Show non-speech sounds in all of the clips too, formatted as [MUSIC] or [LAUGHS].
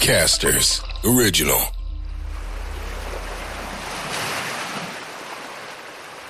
Podcasters Original.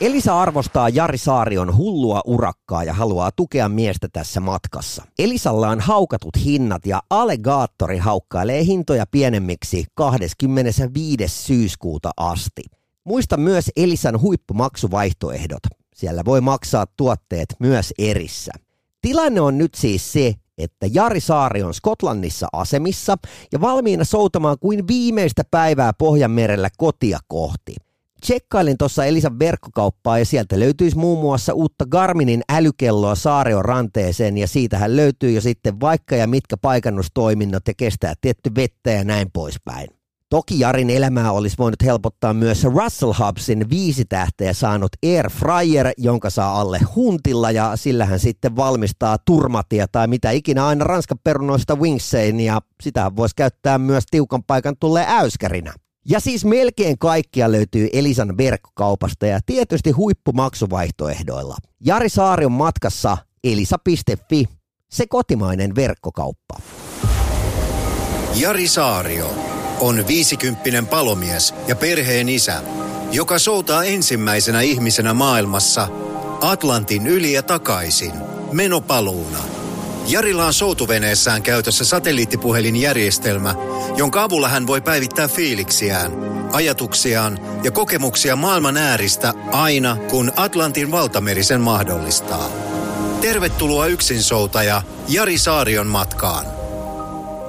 Elisa arvostaa Jari Saarion hullua urakkaa ja haluaa tukea miestä tässä matkassa. Elisalla on haukatut hinnat ja Allegaattori haukkailee hintoja pienemmiksi 25. syyskuuta asti. Muista myös Elisan huippumaksuvaihtoehdot. Siellä voi maksaa tuotteet myös erissä. Tilanne on nyt siis se, että Jari Saari on Skotlannissa asemissa ja valmiina soutamaan kuin viimeistä päivää Pohjanmerellä kotia kohti. Tsekkailin tuossa Elisan verkkokauppaa ja sieltä löytyisi muun muassa uutta Garminin älykelloa Saareon ranteeseen ja siitähän löytyy jo sitten vaikka ja mitkä paikannustoiminnot ja kestää tietty vettä ja näin poispäin. Toki Jarin elämää olisi voinut helpottaa myös Russell Hubsin viisi tähteä saanut Air Fryer, jonka saa alle huntilla ja sillä hän sitten valmistaa turmatia tai mitä ikinä aina ranskan perunoista wingsein ja sitä voisi käyttää myös tiukan paikan tulee äyskärinä. Ja siis melkein kaikkia löytyy Elisan verkkokaupasta ja tietysti huippumaksuvaihtoehdoilla. Jari Saari on matkassa elisa.fi, se kotimainen verkkokauppa. Jari Saario on viisikymppinen palomies ja perheen isä, joka soutaa ensimmäisenä ihmisenä maailmassa Atlantin yli ja takaisin menopaluuna. Jarilla on soutuveneessään käytössä satelliittipuhelinjärjestelmä, jonka avulla hän voi päivittää fiiliksiään, ajatuksiaan ja kokemuksia maailman ääristä aina, kun Atlantin valtameri sen mahdollistaa. Tervetuloa yksinsoutaja Jari Saarion matkaan.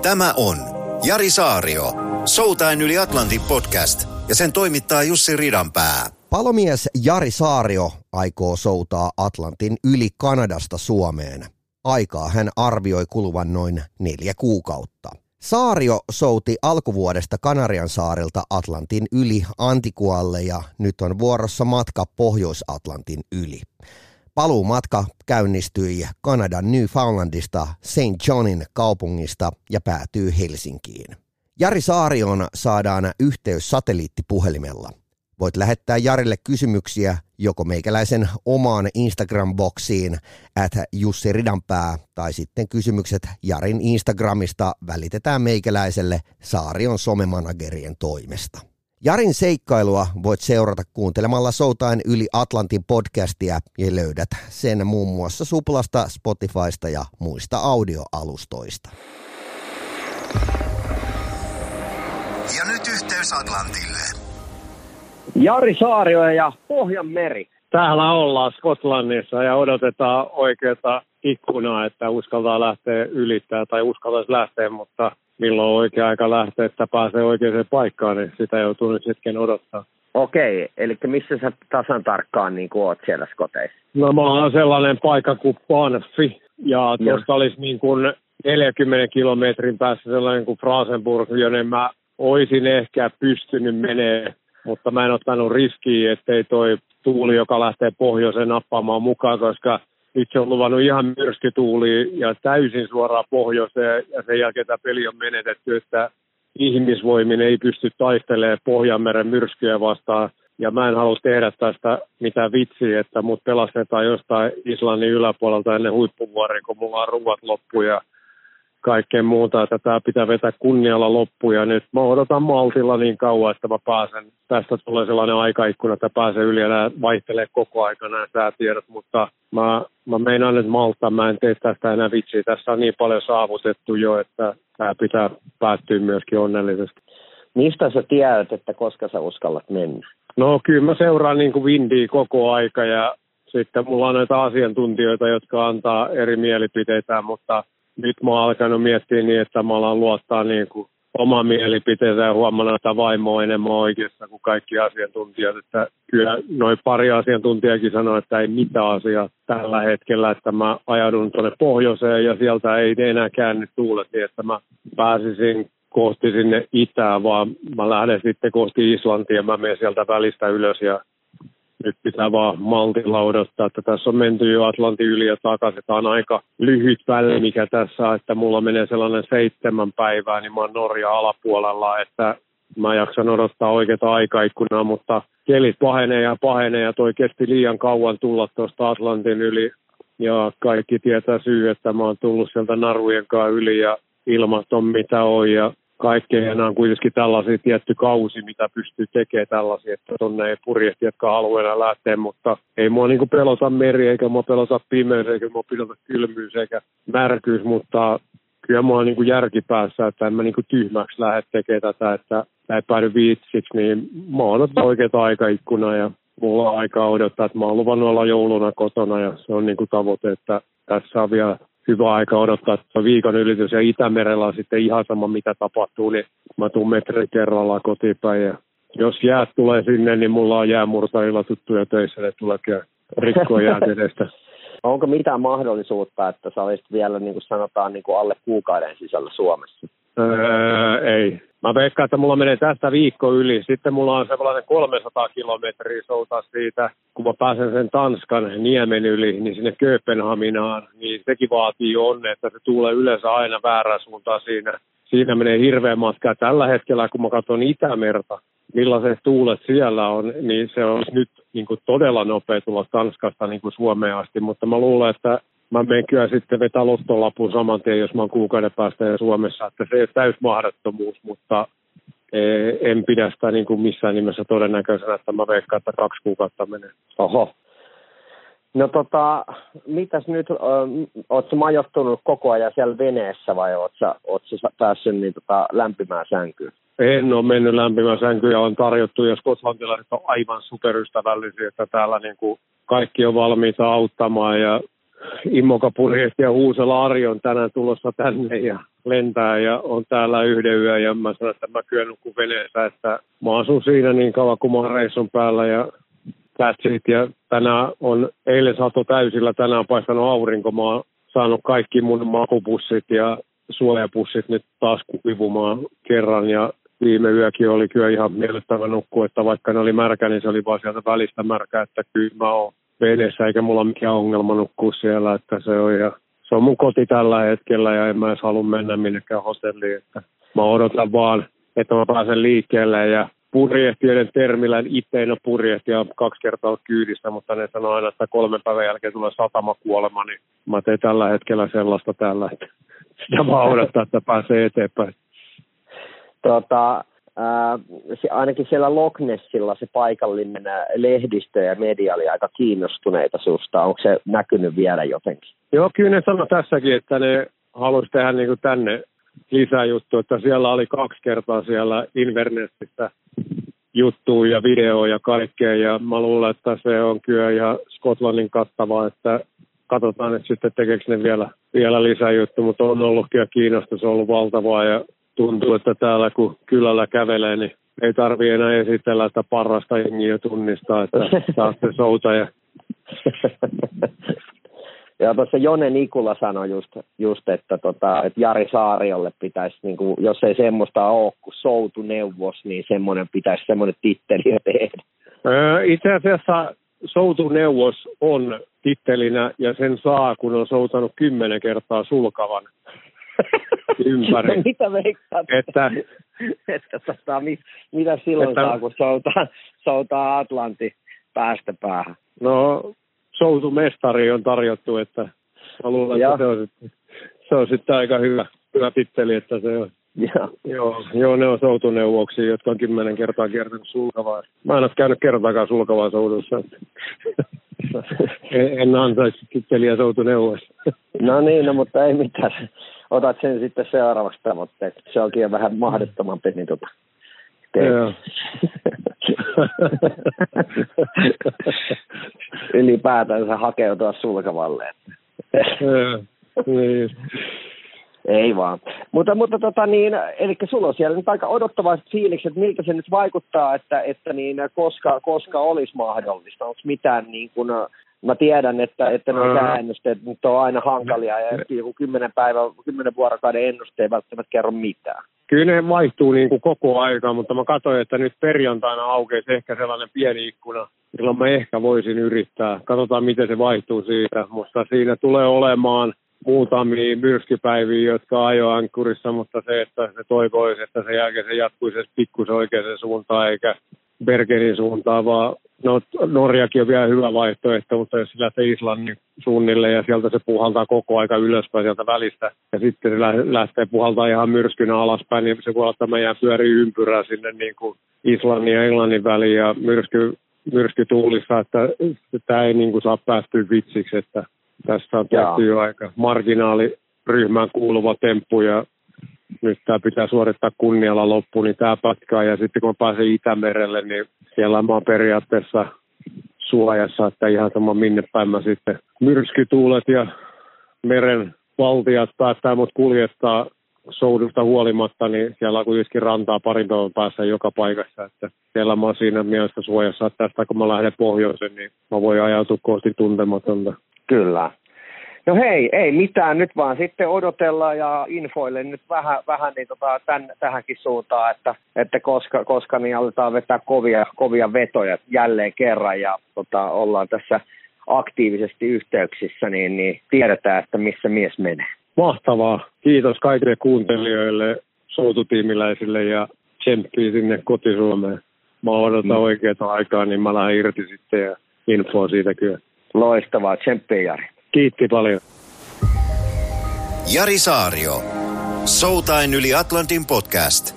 Tämä on Jari Saario, Soutain yli Atlantin podcast ja sen toimittaa Jussi Ridanpää. Palomies Jari Saario aikoo soutaa Atlantin yli Kanadasta Suomeen. Aikaa hän arvioi kuluvan noin neljä kuukautta. Saario souti alkuvuodesta Kanarian saarilta Atlantin yli Antikualle ja nyt on vuorossa matka Pohjois-Atlantin yli. Paluumatka käynnistyi Kanadan Newfoundlandista St. Johnin kaupungista ja päätyy Helsinkiin. Jari Saarioon saadaan yhteys satelliittipuhelimella. Voit lähettää Jarille kysymyksiä joko meikäläisen omaan Instagram-boksiin at Jussi Ridanpää tai sitten kysymykset Jarin Instagramista välitetään meikäläiselle Saarion somemanagerien toimesta. Jarin seikkailua voit seurata kuuntelemalla Soutain yli Atlantin podcastia ja löydät sen muun muassa Suplasta, Spotifysta ja muista audioalustoista. Ja nyt yhteys Atlantille. Jari Saario ja Pohjanmeri. Täällä ollaan Skotlannissa ja odotetaan oikeata ikkunaa, että uskaltaa lähteä ylittää tai uskaltaisi lähteä, mutta milloin on oikea aika lähteä, että pääsee oikeaan paikkaan, niin sitä joutuu nyt hetken odottaa. Okei, eli missä sä tasan tarkkaan niin oot siellä Skoteissa? No mä oon sellainen paikka kuin Banfi ja tuosta olisi niin kuin 40 kilometrin päässä sellainen kuin Frasenburg, jonne mä oisin ehkä pystynyt menee, mutta mä en ottanut riskiä, ettei toi tuuli, joka lähtee pohjoiseen nappaamaan mukaan, koska itse on luvannut ihan myrskytuuli ja täysin suoraan pohjoiseen ja sen jälkeen tämä peli on menetetty, että ihmisvoimin ei pysty taistelemaan Pohjanmeren myrskyjä vastaan. Ja mä en halua tehdä tästä mitään vitsiä, että mut pelastetaan jostain Islannin yläpuolelta ennen huippuvuoria, kun mulla on ruuat loppu ja kaikkea muuta, että tämä pitää vetää kunnialla loppuun. Ja nyt mä odotan maltilla niin kauan, että mä pääsen, tästä tulee sellainen aikaikkuna, että pääsen yli ja nämä vaihtelee koko aika nämä säätiedot, mutta mä, mä meinaan nyt malta, mä en tee tästä enää vitsiä. Tässä on niin paljon saavutettu jo, että tämä pitää päättyä myöskin onnellisesti. Mistä sä tiedät, että koska sä uskallat mennä? No kyllä mä seuraan niin kuin Windia koko aika ja sitten mulla on näitä asiantuntijoita, jotka antaa eri mielipiteitä, mutta nyt mä oon alkanut miettiä niin, että mä alan luottaa niin kuin oma mielipiteensä ja huomannut, että vaimo on enemmän oikeassa kuin kaikki asiantuntijat. Että kyllä noin pari asiantuntijakin sanoi, että ei mitään asiaa tällä hetkellä, että mä ajaudun tuonne pohjoiseen ja sieltä ei enää käänny tuulet niin, että mä pääsisin kohti sinne itään, vaan mä lähden sitten kohti Islantia ja mä menen sieltä välistä ylös ja nyt pitää vaan maltilla odottaa, että tässä on menty jo Atlantin yli ja takaisin. Tämä on aika lyhyt väli, mikä tässä että mulla menee sellainen seitsemän päivää, niin mä oon Norja alapuolella, että mä jaksan odottaa oikeaa aikaikkunaa, mutta kelit pahenee ja pahenee ja toi kesti liian kauan tulla tuosta Atlantin yli. Ja kaikki tietää syy, että mä oon tullut sieltä narujen kanssa yli ja ilmat on mitä on ja kaikkea. Ja nämä on kuitenkin tällaisia tietty kausi, mitä pystyy tekemään tällaisia, että tuonne ei purjehti, jotka haluaa lähteä, mutta ei mua niin pelota meri, eikä mua pelota pimeys, eikä mua pelota kylmyys, eikä märkyys, mutta kyllä mua on niin järkipäässä, että en mä niin tyhmäksi lähde tekemään tätä, että ei päädy viitsiksi, niin mä oon oikeita aikaikkuna ja mulla on aikaa odottaa, että mä oon luvannut olla jouluna kotona ja se on niin kuin tavoite, että tässä on vielä hyvä aika odottaa että viikon ylitys ja Itämerellä on sitten ihan sama mitä tapahtuu, niin mä tuun metri kerrallaan kotipäin ja jos jäät tulee sinne, niin mulla on jäämurtajilla tuttuja töissä, ne tulee rikkoa jäät edestä. [LAUGHS] Onko mitään mahdollisuutta, että sä olisit vielä, niin kuin sanotaan, niin kuin alle kuukauden sisällä Suomessa? Öö, ei. Mä veikkaan, että mulla menee tästä viikko yli. Sitten mulla on sellainen 300 kilometriä soutaa siitä, kun mä pääsen sen Tanskan niemen yli, niin sinne Kööpenhaminaan, niin sekin vaatii onne, että se tulee yleensä aina väärään suuntaan siinä. Siinä menee hirveä matka. Tällä hetkellä, kun mä katson Itämerta, millaiset tuulet siellä on, niin se on nyt niin kuin todella nopea tulla Tanskasta niin kuin Suomeen asti, mutta mä luulen, että mä menen kyllä sitten vetää lottolapun saman tien, jos mä oon kuukauden päästä ja Suomessa, että se ei ole täys mahdottomuus, mutta e, en pidä sitä niin kuin missään nimessä todennäköisenä, että mä veikkaan, että kaksi kuukautta menee. Oho. No tota, mitäs nyt, ootko majoittunut koko ajan siellä veneessä vai ootko, ootko päässyt niin tota, lämpimään sänkyyn? En ole mennyt lämpimään sänkyyn ja on tarjottu, jos skotlantilaiset on aivan superystävällisiä, että täällä niin kuin kaikki on valmiita auttamaan ja Immoka ja Huusela Ari on tänään tulossa tänne ja lentää ja on täällä yhden yön ja mä sanoin, että mä kyllä nukun veneessä, että mä asun siinä niin kauan kuin mä oon reissun päällä ja that's it. Ja tänään on, eilen saatu täysillä, tänään paistanut aurinko, mä oon saanut kaikki mun makupussit ja suojapussit nyt taas kuivumaan kerran ja viime yökin oli kyllä ihan miellyttävä nukku, että vaikka ne oli märkä, niin se oli vaan sieltä välistä märkä, että kyllä mä oon vedessä eikä mulla mikään ongelma nukkua siellä, että se on, ja se on mun koti tällä hetkellä ja en mä edes halua mennä minnekään hotelliin, että mä odotan vaan, että mä pääsen liikkeelle ja purjehtijoiden termillä itse en ole purjehtija kaksi kertaa ollut kyydissä, mutta ne sanoo aina, että kolmen päivän jälkeen tulee satama kuolema, niin mä teen tällä hetkellä sellaista tällä, että [LAUGHS] sitä vaan odottaa, että pääsee eteenpäin. Tota, ää, se, ainakin siellä Loch Nessilla se paikallinen lehdistö ja media oli aika kiinnostuneita susta. Onko se näkynyt vielä jotenkin? Joo, kyllä ne sanoi tässäkin, että ne halusi tehdä niin kuin tänne lisäjuttu, että siellä oli kaksi kertaa siellä Invernessissä juttuja ja videoja ja kaikkea, ja mä luulen, että se on kyllä ihan Skotlannin kattava, että katsotaan, että sitten tekeekö ne vielä, vielä lisäjuttu, mutta on ollut kyllä kiinnostus ollut valtavaa, ja tuntuu, että täällä kun kylällä kävelee, niin ei tarvi enää esitellä, että parasta jengiä tunnistaa, että saatte souta. Ja... [LAUGHS] ja tuossa Jone Nikula sanoi just, just että, tota, että Jari Saariolle pitäisi, niin kuin, jos ei semmoista ole kuin soutuneuvos, niin semmoinen pitäisi semmoinen titteli tehdä. Itse asiassa soutuneuvos on tittelinä ja sen saa, kun on soutanut kymmenen kertaa sulkavan [LAUGHS] ympäri. [LAUGHS] mitä veikkaat? Että, että tota, mit, mitä silloin että, saa, kun soutaa, soutaa Atlanti päästä päähän? No, soutumestari on tarjottu, että mä luulen, että se on, sitten, se on sitten aika hyvä, hyvä titteli, että se on. Ja. Joo, joo, ne on soutuneuvoksia, jotka on kymmenen kertaa kiertänyt sulkavaa. Mä en ole käynyt kertaakaan sulkavaa soudussa. [LAUGHS] en, en ansaisi titteliä soutuneuvossa. no niin, no, mutta ei mitään otat sen sitten seuraavaksi tavoitteeksi. Se onkin vähän mahdottomampi, niin tota, [LAUGHS] Ylipäätänsä hakeutua sulkavalle. niin. Ei vaan. Mutta, mutta tota niin, eli sulla on siellä nyt aika odottavaiset fiilikset, että miltä se nyt vaikuttaa, että, että niin, koska, koska olisi mahdollista. Onko mitään niin kuin, mä tiedän, että, että nuo sääennusteet nyt on aina hankalia ja joku kymmenen päivän, kymmenen vuorokauden ennuste ei välttämättä kerro mitään. Kyllä ne vaihtuu niin kuin koko aika, mutta mä katsoin, että nyt perjantaina aukeisi ehkä sellainen pieni ikkuna, milloin mä ehkä voisin yrittää. Katsotaan, miten se vaihtuu siitä, mutta siinä tulee olemaan muutamia myrskypäiviä, jotka ajo ankkurissa, mutta se, että se toivoisi, että sen jälkeen se jatkuisi pikkusen oikeaan suuntaan eikä Bergenin suuntaan, vaan no Norjakin on vielä hyvä vaihtoehto, mutta jos se lähtee Islannin suunnille ja sieltä se puhaltaa koko aika ylöspäin sieltä välistä ja sitten se lähtee puhaltaa ihan myrskynä alaspäin, niin se voi olla, että meidän pyörii ympyrää sinne niin kuin Islannin ja Englannin väliin ja myrsky, myrskytuulissa, että tämä ei niin kuin saa päästyä vitsiksi, että tässä on tehty jo aika marginaaliryhmään kuuluva temppu ja nyt tämä pitää suorittaa kunnialla loppuun, niin tämä patkaa. Ja sitten kun pääsee Itämerelle, niin siellä mä oon periaatteessa suojassa, että ihan sama minne päin mä sitten myrskytuulet ja meren valtiat päättää mut kuljettaa soudusta huolimatta, niin siellä on kuitenkin rantaa parin päivän päässä joka paikassa, että siellä mä oon siinä mielessä suojassa, että tästä kun mä lähden pohjoisen, niin mä voin ajautua kohti tuntematonta. Kyllä. No hei, ei mitään, nyt vaan sitten odotellaan ja infoille nyt vähän, vähän niin tota, tämän, tähänkin suuntaan, että, että koska, koska niin aletaan vetää kovia, kovia vetoja jälleen kerran ja tota, ollaan tässä aktiivisesti yhteyksissä, niin, niin tiedetään, että missä mies menee. Mahtavaa. Kiitos kaikille kuuntelijoille, soututiimiläisille ja tsemppii sinne kotisuomeen. Mä odotan mm. oikeaa aikaa, niin mä lähden irti sitten ja infoa siitä kyllä. Loistavaa, tsemppiä Jari. Kiitti paljon. Jari Saario. Soutain yli Atlantin podcast.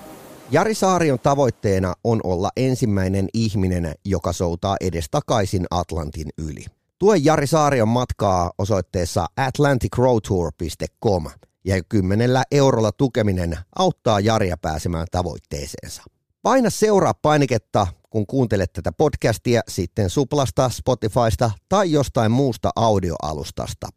Jari Saarion tavoitteena on olla ensimmäinen ihminen, joka soutaa edestakaisin Atlantin yli. Tue Jari Saarion matkaa osoitteessa atlanticroadtour.com ja kymmenellä eurolla tukeminen auttaa Jaria pääsemään tavoitteeseensa. Paina seuraa painiketta, kun kuuntelet tätä podcastia sitten Suplasta, Spotifysta tai jostain muusta audioalustasta.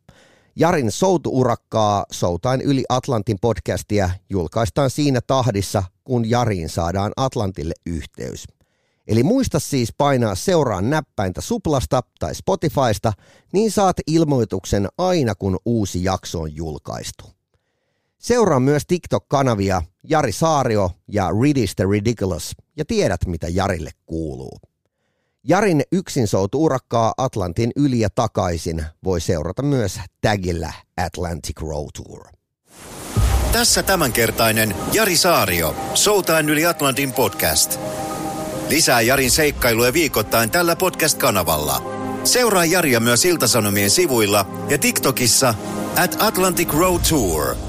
Jarin soutuurakkaa Soutain yli Atlantin podcastia julkaistaan siinä tahdissa, kun Jariin saadaan Atlantille yhteys. Eli muista siis painaa seuraan näppäintä Suplasta tai Spotifysta, niin saat ilmoituksen aina kun uusi jakso on julkaistu. Seuraa myös TikTok-kanavia Jari Saario ja Ridis the Ridiculous ja tiedät mitä Jarille kuuluu. Jarin yksin soutu urakkaa Atlantin yli ja takaisin voi seurata myös tagillä Atlantic Road Tour. Tässä tämänkertainen Jari Saario, Soutain yli Atlantin podcast. Lisää Jarin seikkailuja viikoittain tällä podcast-kanavalla. Seuraa Jaria myös Iltasanomien sivuilla ja TikTokissa at Atlantic Road Tour –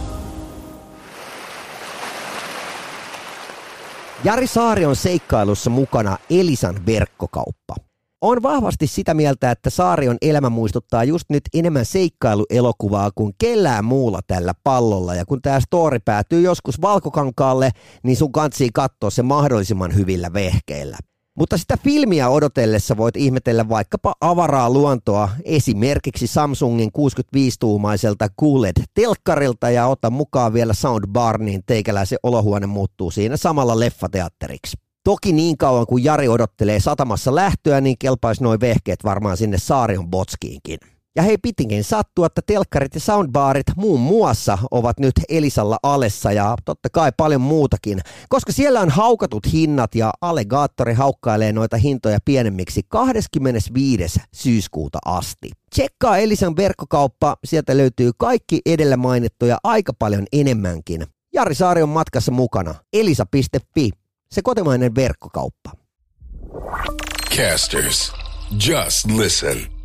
Jari Saari on seikkailussa mukana Elisan verkkokauppa. On vahvasti sitä mieltä, että Saarion elämä muistuttaa just nyt enemmän seikkailuelokuvaa kuin kellään muulla tällä pallolla. Ja kun tämä story päätyy joskus valkokankaalle, niin sun kantsii katsoa se mahdollisimman hyvillä vehkeillä. Mutta sitä filmiä odotellessa voit ihmetellä vaikkapa avaraa luontoa, esimerkiksi Samsungin 65-tuumaiselta QLED-telkkarilta ja ota mukaan vielä soundbar, niin teikäläisen olohuone muuttuu siinä samalla leffateatteriksi. Toki niin kauan kuin Jari odottelee satamassa lähtöä, niin kelpaisi noin vehkeet varmaan sinne Saarion botskiinkin. Ja hei pitinkin sattua, että telkkarit ja soundbarit muun muassa ovat nyt Elisalla alessa ja totta kai paljon muutakin, koska siellä on haukatut hinnat ja Alligaattori haukkailee noita hintoja pienemmiksi 25. syyskuuta asti. Tsekkaa Elisan verkkokauppa, sieltä löytyy kaikki edellä mainittuja aika paljon enemmänkin. Jari Saari on matkassa mukana. Elisa.fi, se kotimainen verkkokauppa. Casters, just listen.